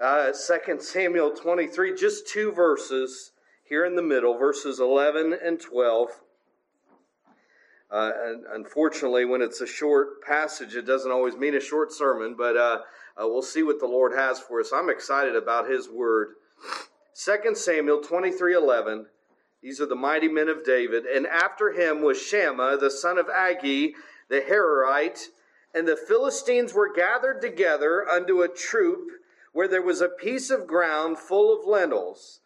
Uh, 2 Samuel 23, just two verses here in the middle, verses 11 and 12. Uh, and unfortunately, when it's a short passage, it doesn't always mean a short sermon, but uh, uh, we'll see what the Lord has for us. I'm excited about His word. 2 Samuel 23 11. These are the mighty men of David. And after him was Shammah, the son of Agee, the Hararite. And the Philistines were gathered together unto a troop where there was a piece of ground full of lentils.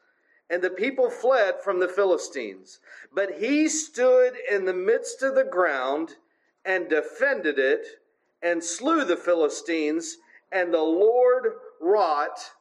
And the people fled from the Philistines. But he stood in the midst of the ground and defended it and slew the Philistines, and the Lord wrought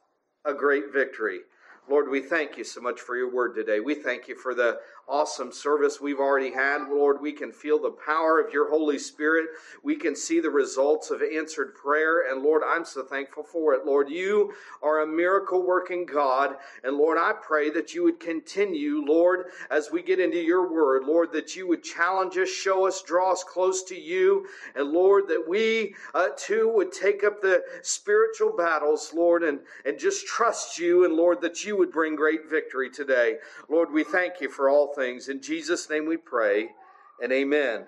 a great victory. Lord, we thank you so much for your word today. We thank you for the awesome service we've already had. Lord, we can feel the power of your Holy Spirit. We can see the results of answered prayer. And Lord, I'm so thankful for it. Lord, you are a miracle working God. And Lord, I pray that you would continue, Lord, as we get into your word, Lord, that you would challenge us, show us, draw us close to you. And Lord, that we uh, too would take up the spiritual battles, Lord, and, and just trust you. And Lord, that you would bring great victory today. Lord, we thank you for all things. In Jesus' name we pray, and amen.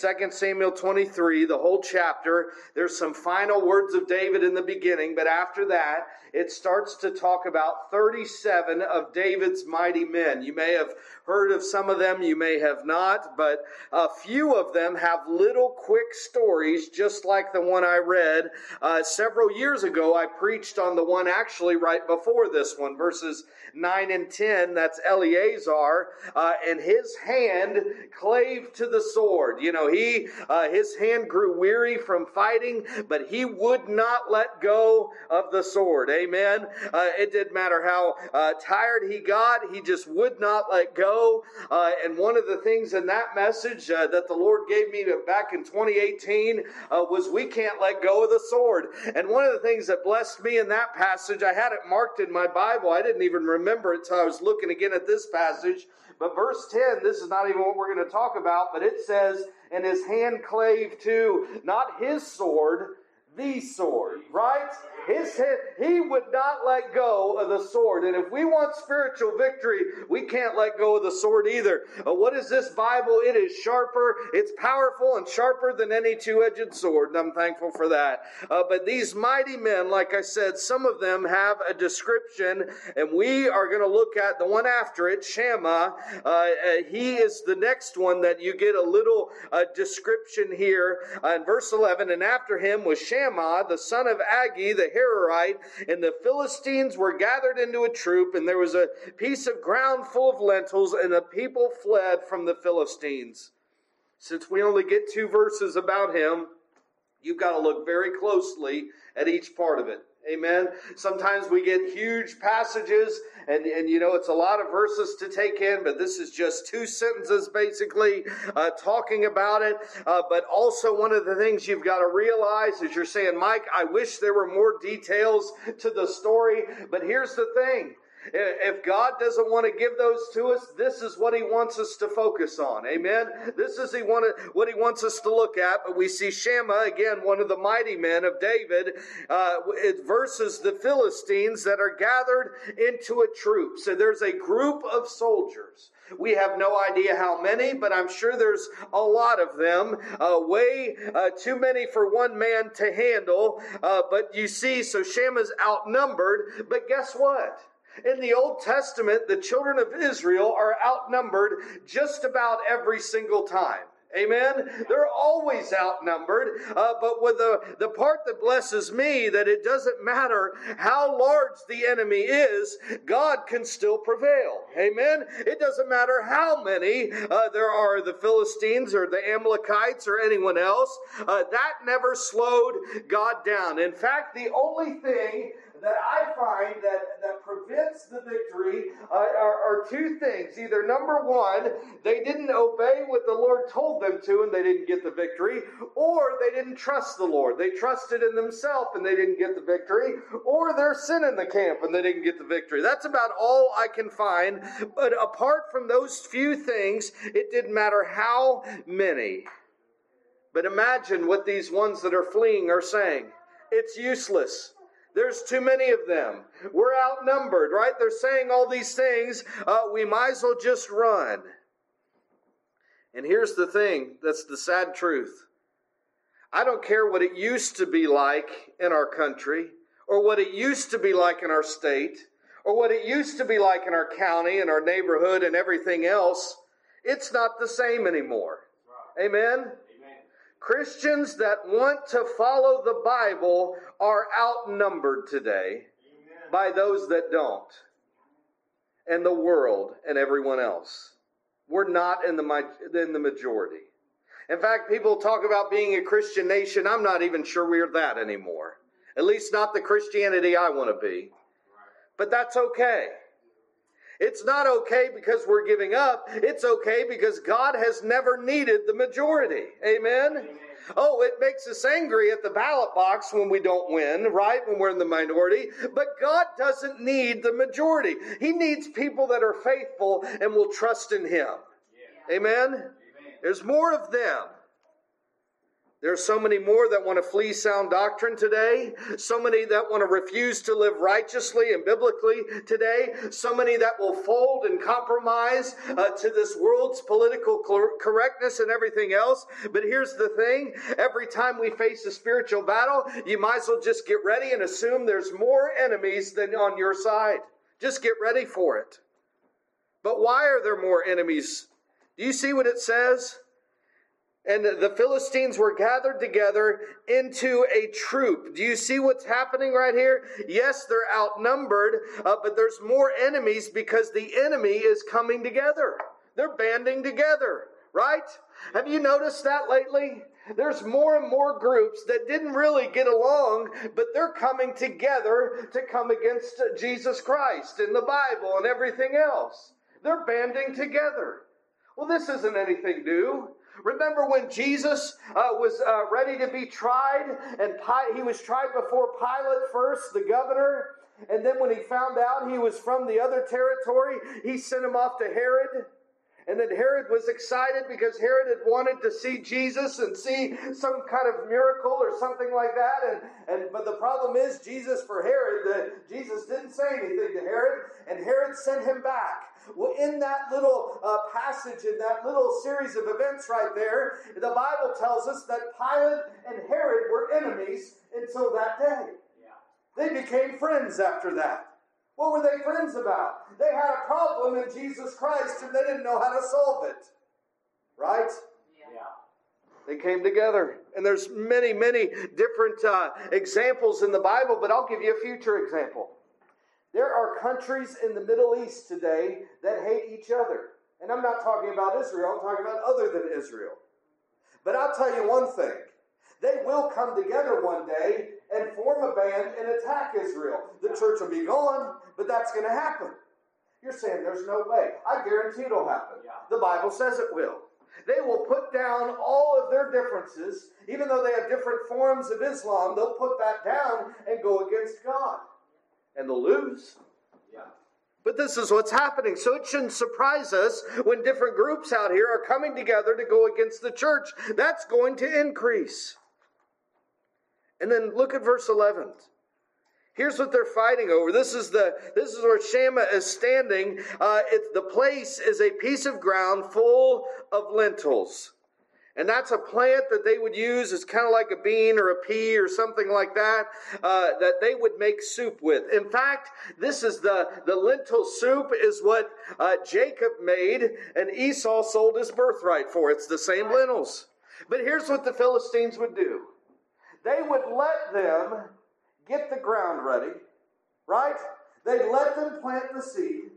2 Samuel 23, the whole chapter, there's some final words of David in the beginning, but after that, it starts to talk about 37 of David's mighty men. You may have heard of some of them, you may have not, but a few of them have little quick stories, just like the one I read. Uh, several years ago, I preached on the one actually right before this one, verses 9 and 10. That's Eleazar, uh, and his hand clave to the sword. You know, he, uh, his hand grew weary from fighting, but he would not let go of the sword. Amen. Uh, it didn't matter how uh, tired he got, he just would not let go. Uh, and one of the things in that message uh, that the Lord gave me back in 2018 was we can't let go of the sword. And one of the things that blessed me in that passage, I had it marked in my Bible. I didn't even remember it until I was looking again at this passage. But verse 10, this is not even what we're going to talk about, but it says, And his hand clave to not his sword, the sword, right? His head, he would not let go of the sword. And if we want spiritual victory, we can't let go of the sword either. Uh, what is this Bible? It is sharper, it's powerful and sharper than any two edged sword. And I'm thankful for that. Uh, but these mighty men, like I said, some of them have a description, and we are going to look at the one after it, Shammah. Uh, uh, he is the next one that you get a little uh, description here uh, in verse 11. And after him was Shammah, the son of Agee, the Hararite, and the Philistines were gathered into a troop, and there was a piece of ground full of lentils, and the people fled from the Philistines. Since we only get two verses about him, you've got to look very closely at each part of it. Amen. Sometimes we get huge passages and, and you know, it's a lot of verses to take in, but this is just two sentences basically uh, talking about it. Uh, but also one of the things you've got to realize is you're saying, Mike, I wish there were more details to the story, but here's the thing. If God doesn't want to give those to us, this is what He wants us to focus on. Amen. This is he wanted, what He wants us to look at. But we see Shammah again, one of the mighty men of David. Uh, versus the Philistines that are gathered into a troop. So there's a group of soldiers. We have no idea how many, but I'm sure there's a lot of them. Uh, way uh, too many for one man to handle. Uh, but you see, so Shammah's outnumbered. But guess what? In the Old Testament, the children of Israel are outnumbered just about every single time. Amen. They're always outnumbered. Uh, but with the, the part that blesses me, that it doesn't matter how large the enemy is, God can still prevail. Amen. It doesn't matter how many uh, there are the Philistines or the Amalekites or anyone else. Uh, that never slowed God down. In fact, the only thing that I find that, that prevents the victory uh, are, are two things. Either number one, they didn't obey what the Lord told them to and they didn't get the victory, or they didn't trust the Lord. They trusted in themselves and they didn't get the victory, or there's sin in the camp and they didn't get the victory. That's about all I can find. But apart from those few things, it didn't matter how many. But imagine what these ones that are fleeing are saying. It's useless. There's too many of them. We're outnumbered, right? They're saying all these things. Uh, we might as well just run. And here's the thing that's the sad truth. I don't care what it used to be like in our country, or what it used to be like in our state, or what it used to be like in our county and our neighborhood and everything else. It's not the same anymore. Amen? Christians that want to follow the Bible are outnumbered today Amen. by those that don't, and the world and everyone else. We're not in the, in the majority. In fact, people talk about being a Christian nation. I'm not even sure we're that anymore. At least not the Christianity I want to be. But that's okay. It's not okay because we're giving up. It's okay because God has never needed the majority. Amen? Amen? Oh, it makes us angry at the ballot box when we don't win, right? When we're in the minority. But God doesn't need the majority. He needs people that are faithful and will trust in Him. Yeah. Amen? Amen? There's more of them. There's so many more that want to flee sound doctrine today. So many that want to refuse to live righteously and biblically today. So many that will fold and compromise uh, to this world's political correctness and everything else. But here's the thing. Every time we face a spiritual battle, you might as well just get ready and assume there's more enemies than on your side. Just get ready for it. But why are there more enemies? Do you see what it says? And the Philistines were gathered together into a troop. Do you see what's happening right here? Yes, they're outnumbered, uh, but there's more enemies because the enemy is coming together. They're banding together, right? Have you noticed that lately? There's more and more groups that didn't really get along, but they're coming together to come against Jesus Christ and the Bible and everything else. They're banding together. Well, this isn't anything new. Remember when Jesus uh, was uh, ready to be tried, and Pi- he was tried before Pilate first, the governor, and then when he found out he was from the other territory, he sent him off to Herod. And then Herod was excited because Herod had wanted to see Jesus and see some kind of miracle or something like that. And, and but the problem is Jesus for Herod, the, Jesus didn't say anything to Herod, and Herod sent him back. Well, in that little uh, passage, in that little series of events right there, the Bible tells us that Pilate and Herod were enemies until that day. Yeah. They became friends after that. What were they friends about? They had a problem in Jesus Christ and they didn't know how to solve it. Right? Yeah. They came together. And there's many, many different uh, examples in the Bible, but I'll give you a future example. There are countries in the Middle East today that hate each other. And I'm not talking about Israel, I'm talking about other than Israel. But I'll tell you one thing they will come together one day and form a band and attack Israel. The church will be gone, but that's going to happen. You're saying there's no way. I guarantee it'll happen. The Bible says it will. They will put down all of their differences, even though they have different forms of Islam, they'll put that down and go against God. And they'll lose. Yeah. But this is what's happening. So it shouldn't surprise us when different groups out here are coming together to go against the church. That's going to increase. And then look at verse 11. Here's what they're fighting over. This is the this is where Shammah is standing. Uh, it, the place is a piece of ground full of lentils, and that's a plant that they would use as kind of like a bean or a pea or something like that uh, that they would make soup with. In fact, this is the the lentil soup is what uh, Jacob made, and Esau sold his birthright for. It's the same lentils. But here's what the Philistines would do. They would let them get the ground ready, right? They'd let them plant the seed.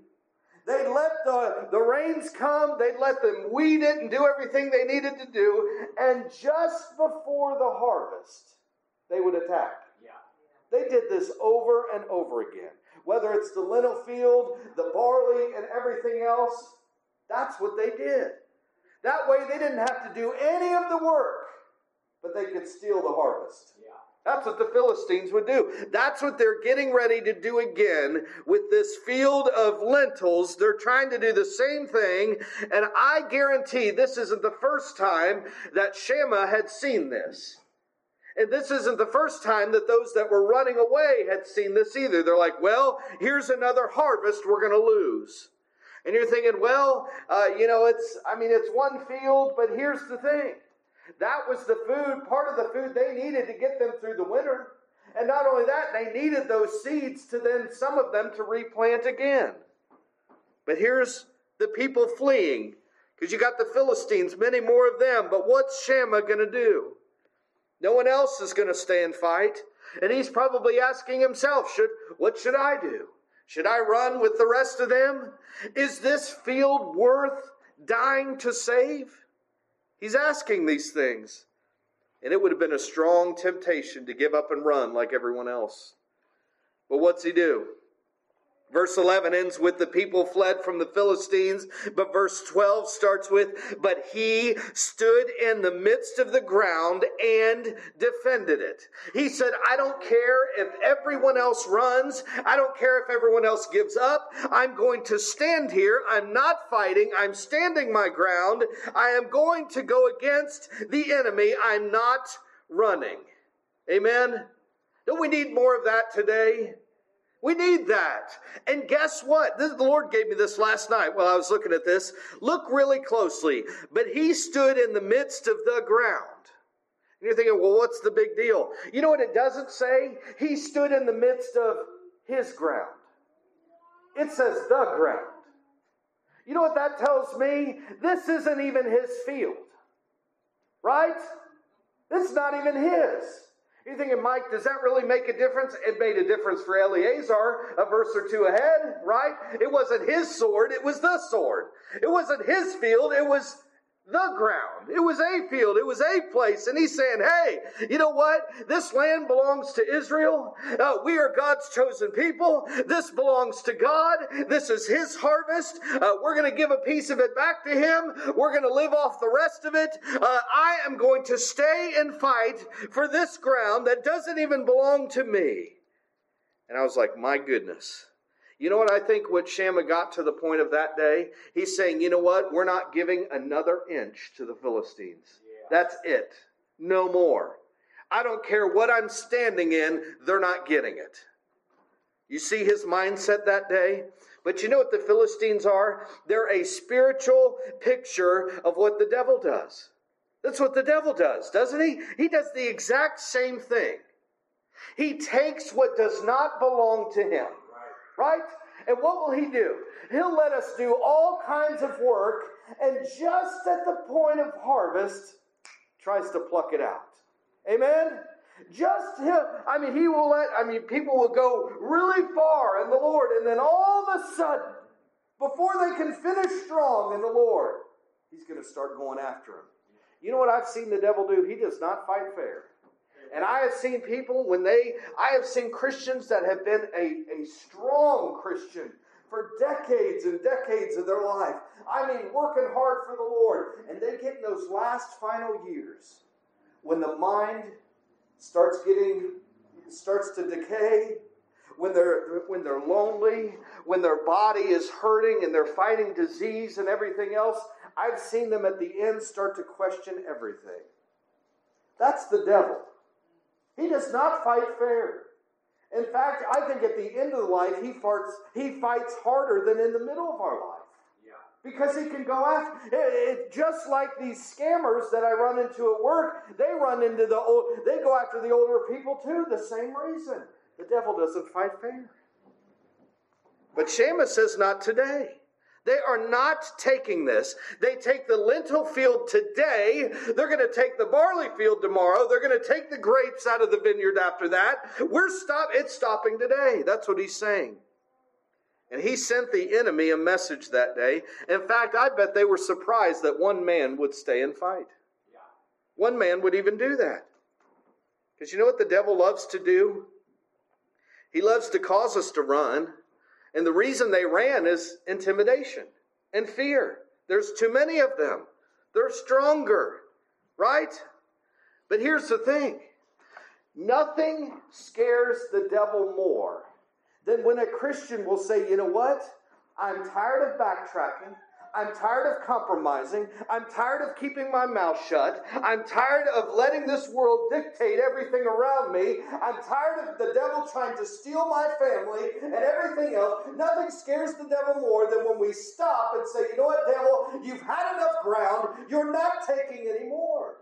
They'd let the, the rains come. They'd let them weed it and do everything they needed to do. And just before the harvest, they would attack. Yeah. They did this over and over again. Whether it's the lentil field, the barley, and everything else, that's what they did. That way, they didn't have to do any of the work but they could steal the harvest. Yeah. That's what the Philistines would do. That's what they're getting ready to do again with this field of lentils. They're trying to do the same thing, and I guarantee this isn't the first time that Shammah had seen this. And this isn't the first time that those that were running away had seen this either. They're like, well, here's another harvest we're going to lose. And you're thinking, well, uh, you know, it's, I mean, it's one field, but here's the thing. That was the food, part of the food they needed to get them through the winter. And not only that, they needed those seeds to then, some of them, to replant again. But here's the people fleeing because you got the Philistines, many more of them. But what's Shammah going to do? No one else is going to stay and fight. And he's probably asking himself, should, what should I do? Should I run with the rest of them? Is this field worth dying to save? He's asking these things. And it would have been a strong temptation to give up and run like everyone else. But what's he do? Verse 11 ends with the people fled from the Philistines, but verse 12 starts with, but he stood in the midst of the ground and defended it. He said, I don't care if everyone else runs. I don't care if everyone else gives up. I'm going to stand here. I'm not fighting. I'm standing my ground. I am going to go against the enemy. I'm not running. Amen. Don't we need more of that today? We need that. And guess what? The Lord gave me this last night while I was looking at this. Look really closely. But he stood in the midst of the ground. And you're thinking, well, what's the big deal? You know what it doesn't say? He stood in the midst of his ground. It says the ground. You know what that tells me? This isn't even his field. Right? This is not even his. You're thinking, Mike, does that really make a difference? It made a difference for Eleazar, a verse or two ahead, right? It wasn't his sword, it was the sword. It wasn't his field, it was the ground. It was a field. It was a place. And he's saying, hey, you know what? This land belongs to Israel. Uh, we are God's chosen people. This belongs to God. This is his harvest. Uh, we're going to give a piece of it back to him. We're going to live off the rest of it. Uh, I am going to stay and fight for this ground that doesn't even belong to me. And I was like, my goodness. You know what I think what Shammah got to the point of that day? He's saying, you know what? We're not giving another inch to the Philistines. Yeah. That's it. No more. I don't care what I'm standing in, they're not getting it. You see his mindset that day? But you know what the Philistines are? They're a spiritual picture of what the devil does. That's what the devil does, doesn't he? He does the exact same thing. He takes what does not belong to him right? And what will he do? He'll let us do all kinds of work, and just at the point of harvest, tries to pluck it out. Amen? Just him. I mean, he will let, I mean, people will go really far in the Lord, and then all of a sudden, before they can finish strong in the Lord, he's going to start going after them. You know what I've seen the devil do? He does not fight fair. And I have seen people when they, I have seen Christians that have been a, a strong Christian for decades and decades of their life. I mean, working hard for the Lord. And they get in those last final years when the mind starts getting, starts to decay, when they're, when they're lonely, when their body is hurting and they're fighting disease and everything else. I've seen them at the end start to question everything. That's the devil. He does not fight fair. In fact, I think at the end of life, he, farts, he fights harder than in the middle of our life. Yeah. Because he can go after it, it, just like these scammers that I run into at work, they run into the old they go after the older people too, the same reason. The devil doesn't fight fair. But Shammah says not today. They are not taking this. They take the lentil field today. They're going to take the barley field tomorrow. They're going to take the grapes out of the vineyard after that. We're stop. It's stopping today. That's what he's saying. And he sent the enemy a message that day. In fact, I bet they were surprised that one man would stay and fight. One man would even do that. Because you know what the devil loves to do? He loves to cause us to run. And the reason they ran is intimidation and fear. There's too many of them. They're stronger, right? But here's the thing nothing scares the devil more than when a Christian will say, you know what? I'm tired of backtracking. I'm tired of compromising. I'm tired of keeping my mouth shut. I'm tired of letting this world dictate everything around me. I'm tired of the devil trying to steal my family and everything else. Nothing scares the devil more than when we stop and say, you know what, devil, you've had enough ground. You're not taking any more.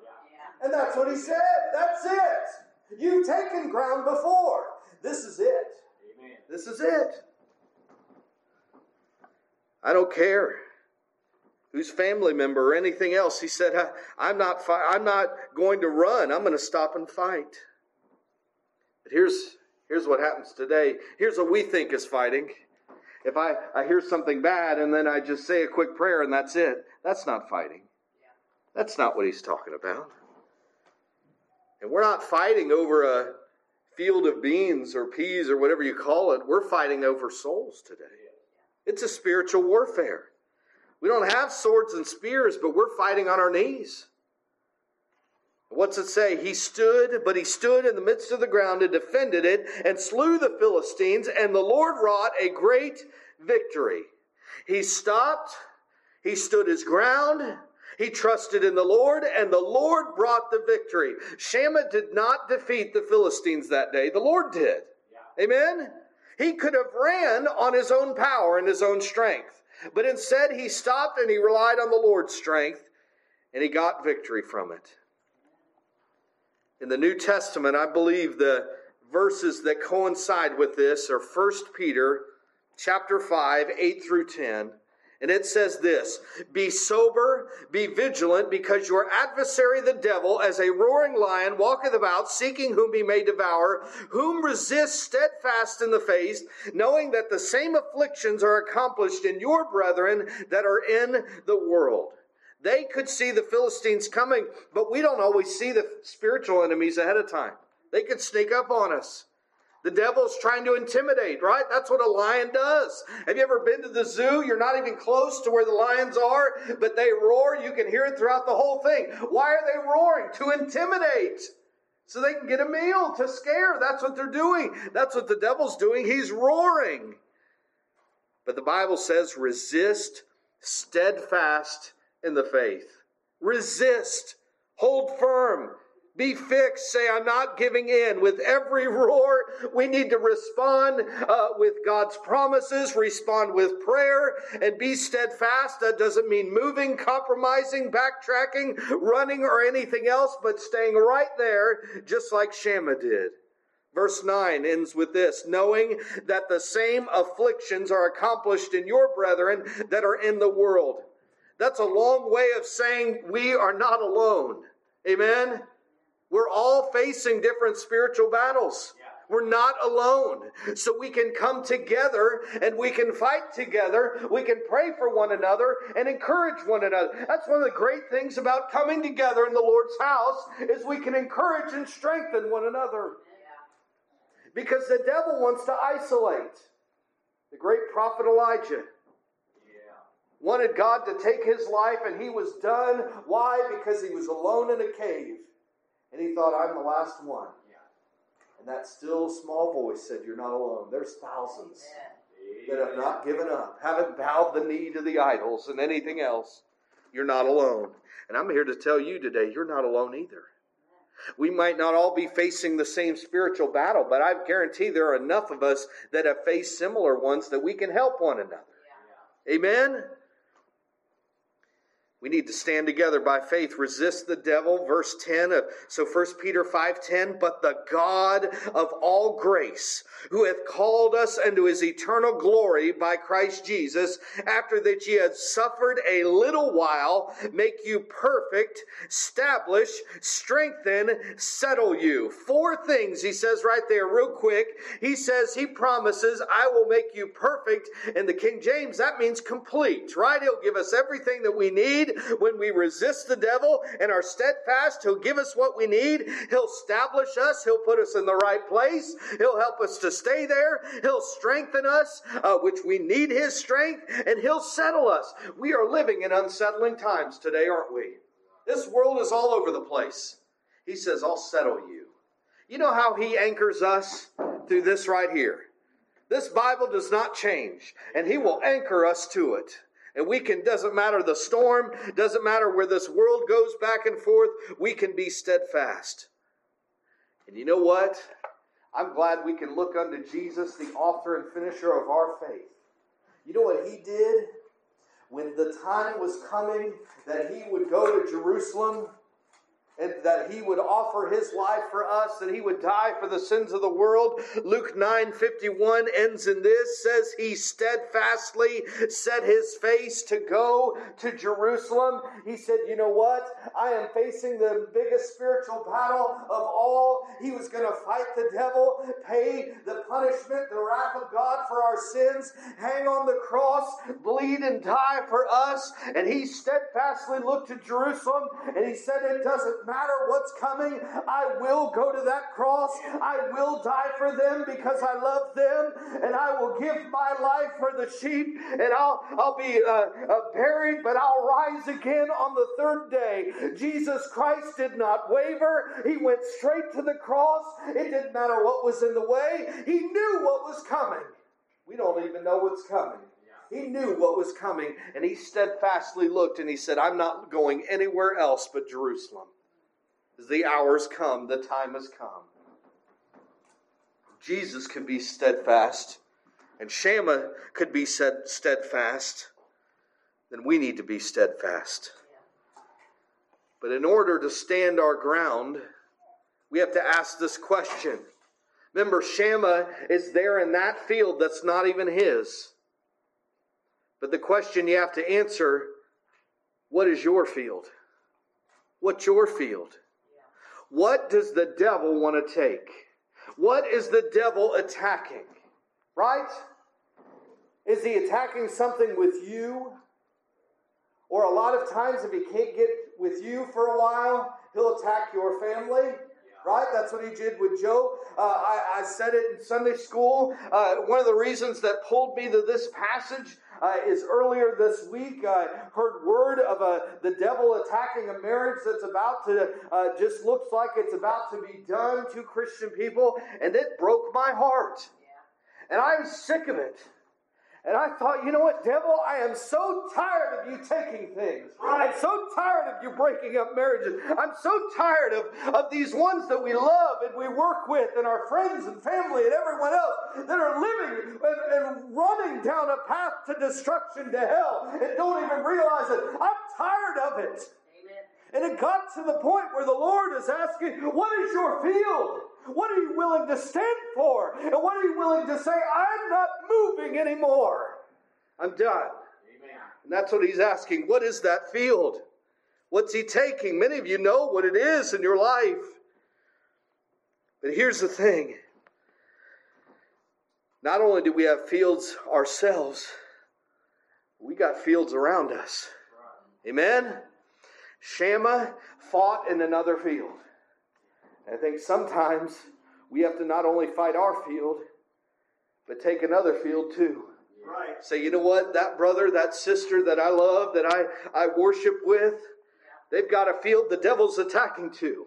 And that's what he said. That's it. You've taken ground before. This is it. Amen. This is it. I don't care whose family member or anything else. He said, I'm not, fi- I'm not going to run. I'm going to stop and fight. But here's, here's what happens today. Here's what we think is fighting. If I, I hear something bad and then I just say a quick prayer and that's it, that's not fighting. That's not what he's talking about. And we're not fighting over a field of beans or peas or whatever you call it. We're fighting over souls today. It's a spiritual warfare. We don't have swords and spears, but we're fighting on our knees. What's it say? He stood, but he stood in the midst of the ground and defended it and slew the Philistines, and the Lord wrought a great victory. He stopped, he stood his ground, he trusted in the Lord, and the Lord brought the victory. Shammah did not defeat the Philistines that day, the Lord did. Yeah. Amen? He could have ran on his own power and his own strength, but instead he stopped and he relied on the Lord's strength, and he got victory from it. In the New Testament, I believe the verses that coincide with this are 1 Peter chapter 5, 8 through 10. And it says this Be sober, be vigilant, because your adversary the devil, as a roaring lion, walketh about, seeking whom he may devour, whom resist steadfast in the faith, knowing that the same afflictions are accomplished in your brethren that are in the world. They could see the Philistines coming, but we don't always see the spiritual enemies ahead of time. They could sneak up on us. The devil's trying to intimidate, right? That's what a lion does. Have you ever been to the zoo? You're not even close to where the lions are, but they roar. You can hear it throughout the whole thing. Why are they roaring? To intimidate. So they can get a meal to scare. That's what they're doing. That's what the devil's doing. He's roaring. But the Bible says resist steadfast in the faith. Resist. Hold firm. Be fixed. Say, I'm not giving in. With every roar, we need to respond uh, with God's promises, respond with prayer, and be steadfast. That doesn't mean moving, compromising, backtracking, running, or anything else, but staying right there, just like Shammah did. Verse 9 ends with this knowing that the same afflictions are accomplished in your brethren that are in the world. That's a long way of saying we are not alone. Amen? We're all facing different spiritual battles. Yeah. We're not alone. So we can come together and we can fight together. We can pray for one another and encourage one another. That's one of the great things about coming together in the Lord's house is we can encourage and strengthen one another. Because the devil wants to isolate. The great prophet Elijah wanted God to take his life and he was done. Why? Because he was alone in a cave. And he thought, I'm the last one. And that still small voice said, You're not alone. There's thousands that have not given up, haven't bowed the knee to the idols and anything else. You're not alone. And I'm here to tell you today, you're not alone either. We might not all be facing the same spiritual battle, but I guarantee there are enough of us that have faced similar ones that we can help one another. Yeah. Amen? We need to stand together by faith, resist the devil. Verse 10 of so 1 Peter 5:10, but the God of all grace, who hath called us unto his eternal glory by Christ Jesus, after that ye had suffered a little while, make you perfect, establish, strengthen, settle you. Four things he says right there, real quick. He says he promises, I will make you perfect. In the King James, that means complete, right? He'll give us everything that we need when we resist the devil and are steadfast, He'll give us what we need. He'll establish us. He'll put us in the right place. He'll help us to stay there. He'll strengthen us, uh, which we need His strength, and He'll settle us. We are living in unsettling times today, aren't we? This world is all over the place. He says, I'll settle you. You know how He anchors us through this right here? This Bible does not change, and He will anchor us to it. And we can, doesn't matter the storm, doesn't matter where this world goes back and forth, we can be steadfast. And you know what? I'm glad we can look unto Jesus, the author and finisher of our faith. You know what he did? When the time was coming that he would go to Jerusalem that he would offer his life for us, that he would die for the sins of the world. Luke 9 51 ends in this says he steadfastly set his face to go to Jerusalem. He said, You know what? I am facing the biggest spiritual battle of all. He was going to fight the devil, pay the punishment, the wrath of God for our sins, hang on the cross, bleed and die for us. And he steadfastly looked to Jerusalem and he said, It doesn't matter what's coming, I will go to that cross. I will die for them because I love them, and I will give my life for the sheep, and I'll, I'll be uh, uh, buried, but I'll rise again on the third day. Jesus Christ did not waver. He went straight to the cross. It didn't matter what was in the way, He knew what was coming. We don't even know what's coming. He knew what was coming, and he steadfastly looked and he said, I'm not going anywhere else but Jerusalem. The hours come, the time has come. Jesus could be steadfast, and Shammah could be said steadfast, then we need to be steadfast. But in order to stand our ground, we have to ask this question. Remember, Shammah is there in that field that's not even his. But the question you have to answer what is your field? What's your field? What does the devil want to take? What is the devil attacking? Right? Is he attacking something with you? Or a lot of times, if he can't get with you for a while, he'll attack your family. Right? That's what he did with Job. Uh, I, I, said it in Sunday school. Uh, one of the reasons that pulled me to this passage uh, is earlier this week I heard word of a, the devil attacking a marriage that's about to, uh, just looks like it's about to be done to Christian people, and it broke my heart. And I was sick of it. And I thought, you know what, devil, I am so tired of you taking things. I'm so tired of you breaking up marriages. I'm so tired of, of these ones that we love and we work with and our friends and family and everyone else that are living and, and running down a path to destruction to hell and don't even realize it. I'm tired of it. Amen. And it got to the point where the Lord is asking, What is your field? What are you willing to stand for? And what are you willing to say, I'm not moving anymore? I'm done. Amen. And that's what he's asking. What is that field? What's he taking? Many of you know what it is in your life. But here's the thing not only do we have fields ourselves, we got fields around us. Amen? Shammah fought in another field. I think sometimes we have to not only fight our field, but take another field too. Right. Say, you know what? That brother, that sister that I love, that I, I worship with, they've got a field the devil's attacking to.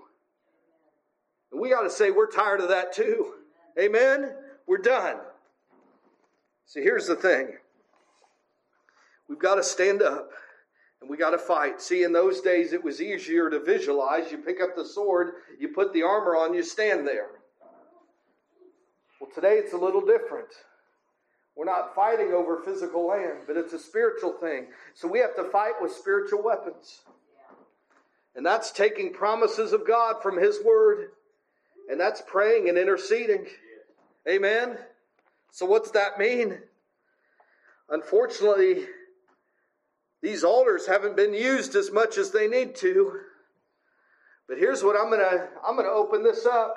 And we got to say, we're tired of that too. Amen? We're done. See, here's the thing we've got to stand up. And we got to fight. See, in those days, it was easier to visualize. You pick up the sword, you put the armor on, you stand there. Well, today it's a little different. We're not fighting over physical land, but it's a spiritual thing. So we have to fight with spiritual weapons. And that's taking promises of God from His Word. And that's praying and interceding. Amen? So, what's that mean? Unfortunately, these altars haven't been used as much as they need to. But here's what I'm going to I'm going to open this up.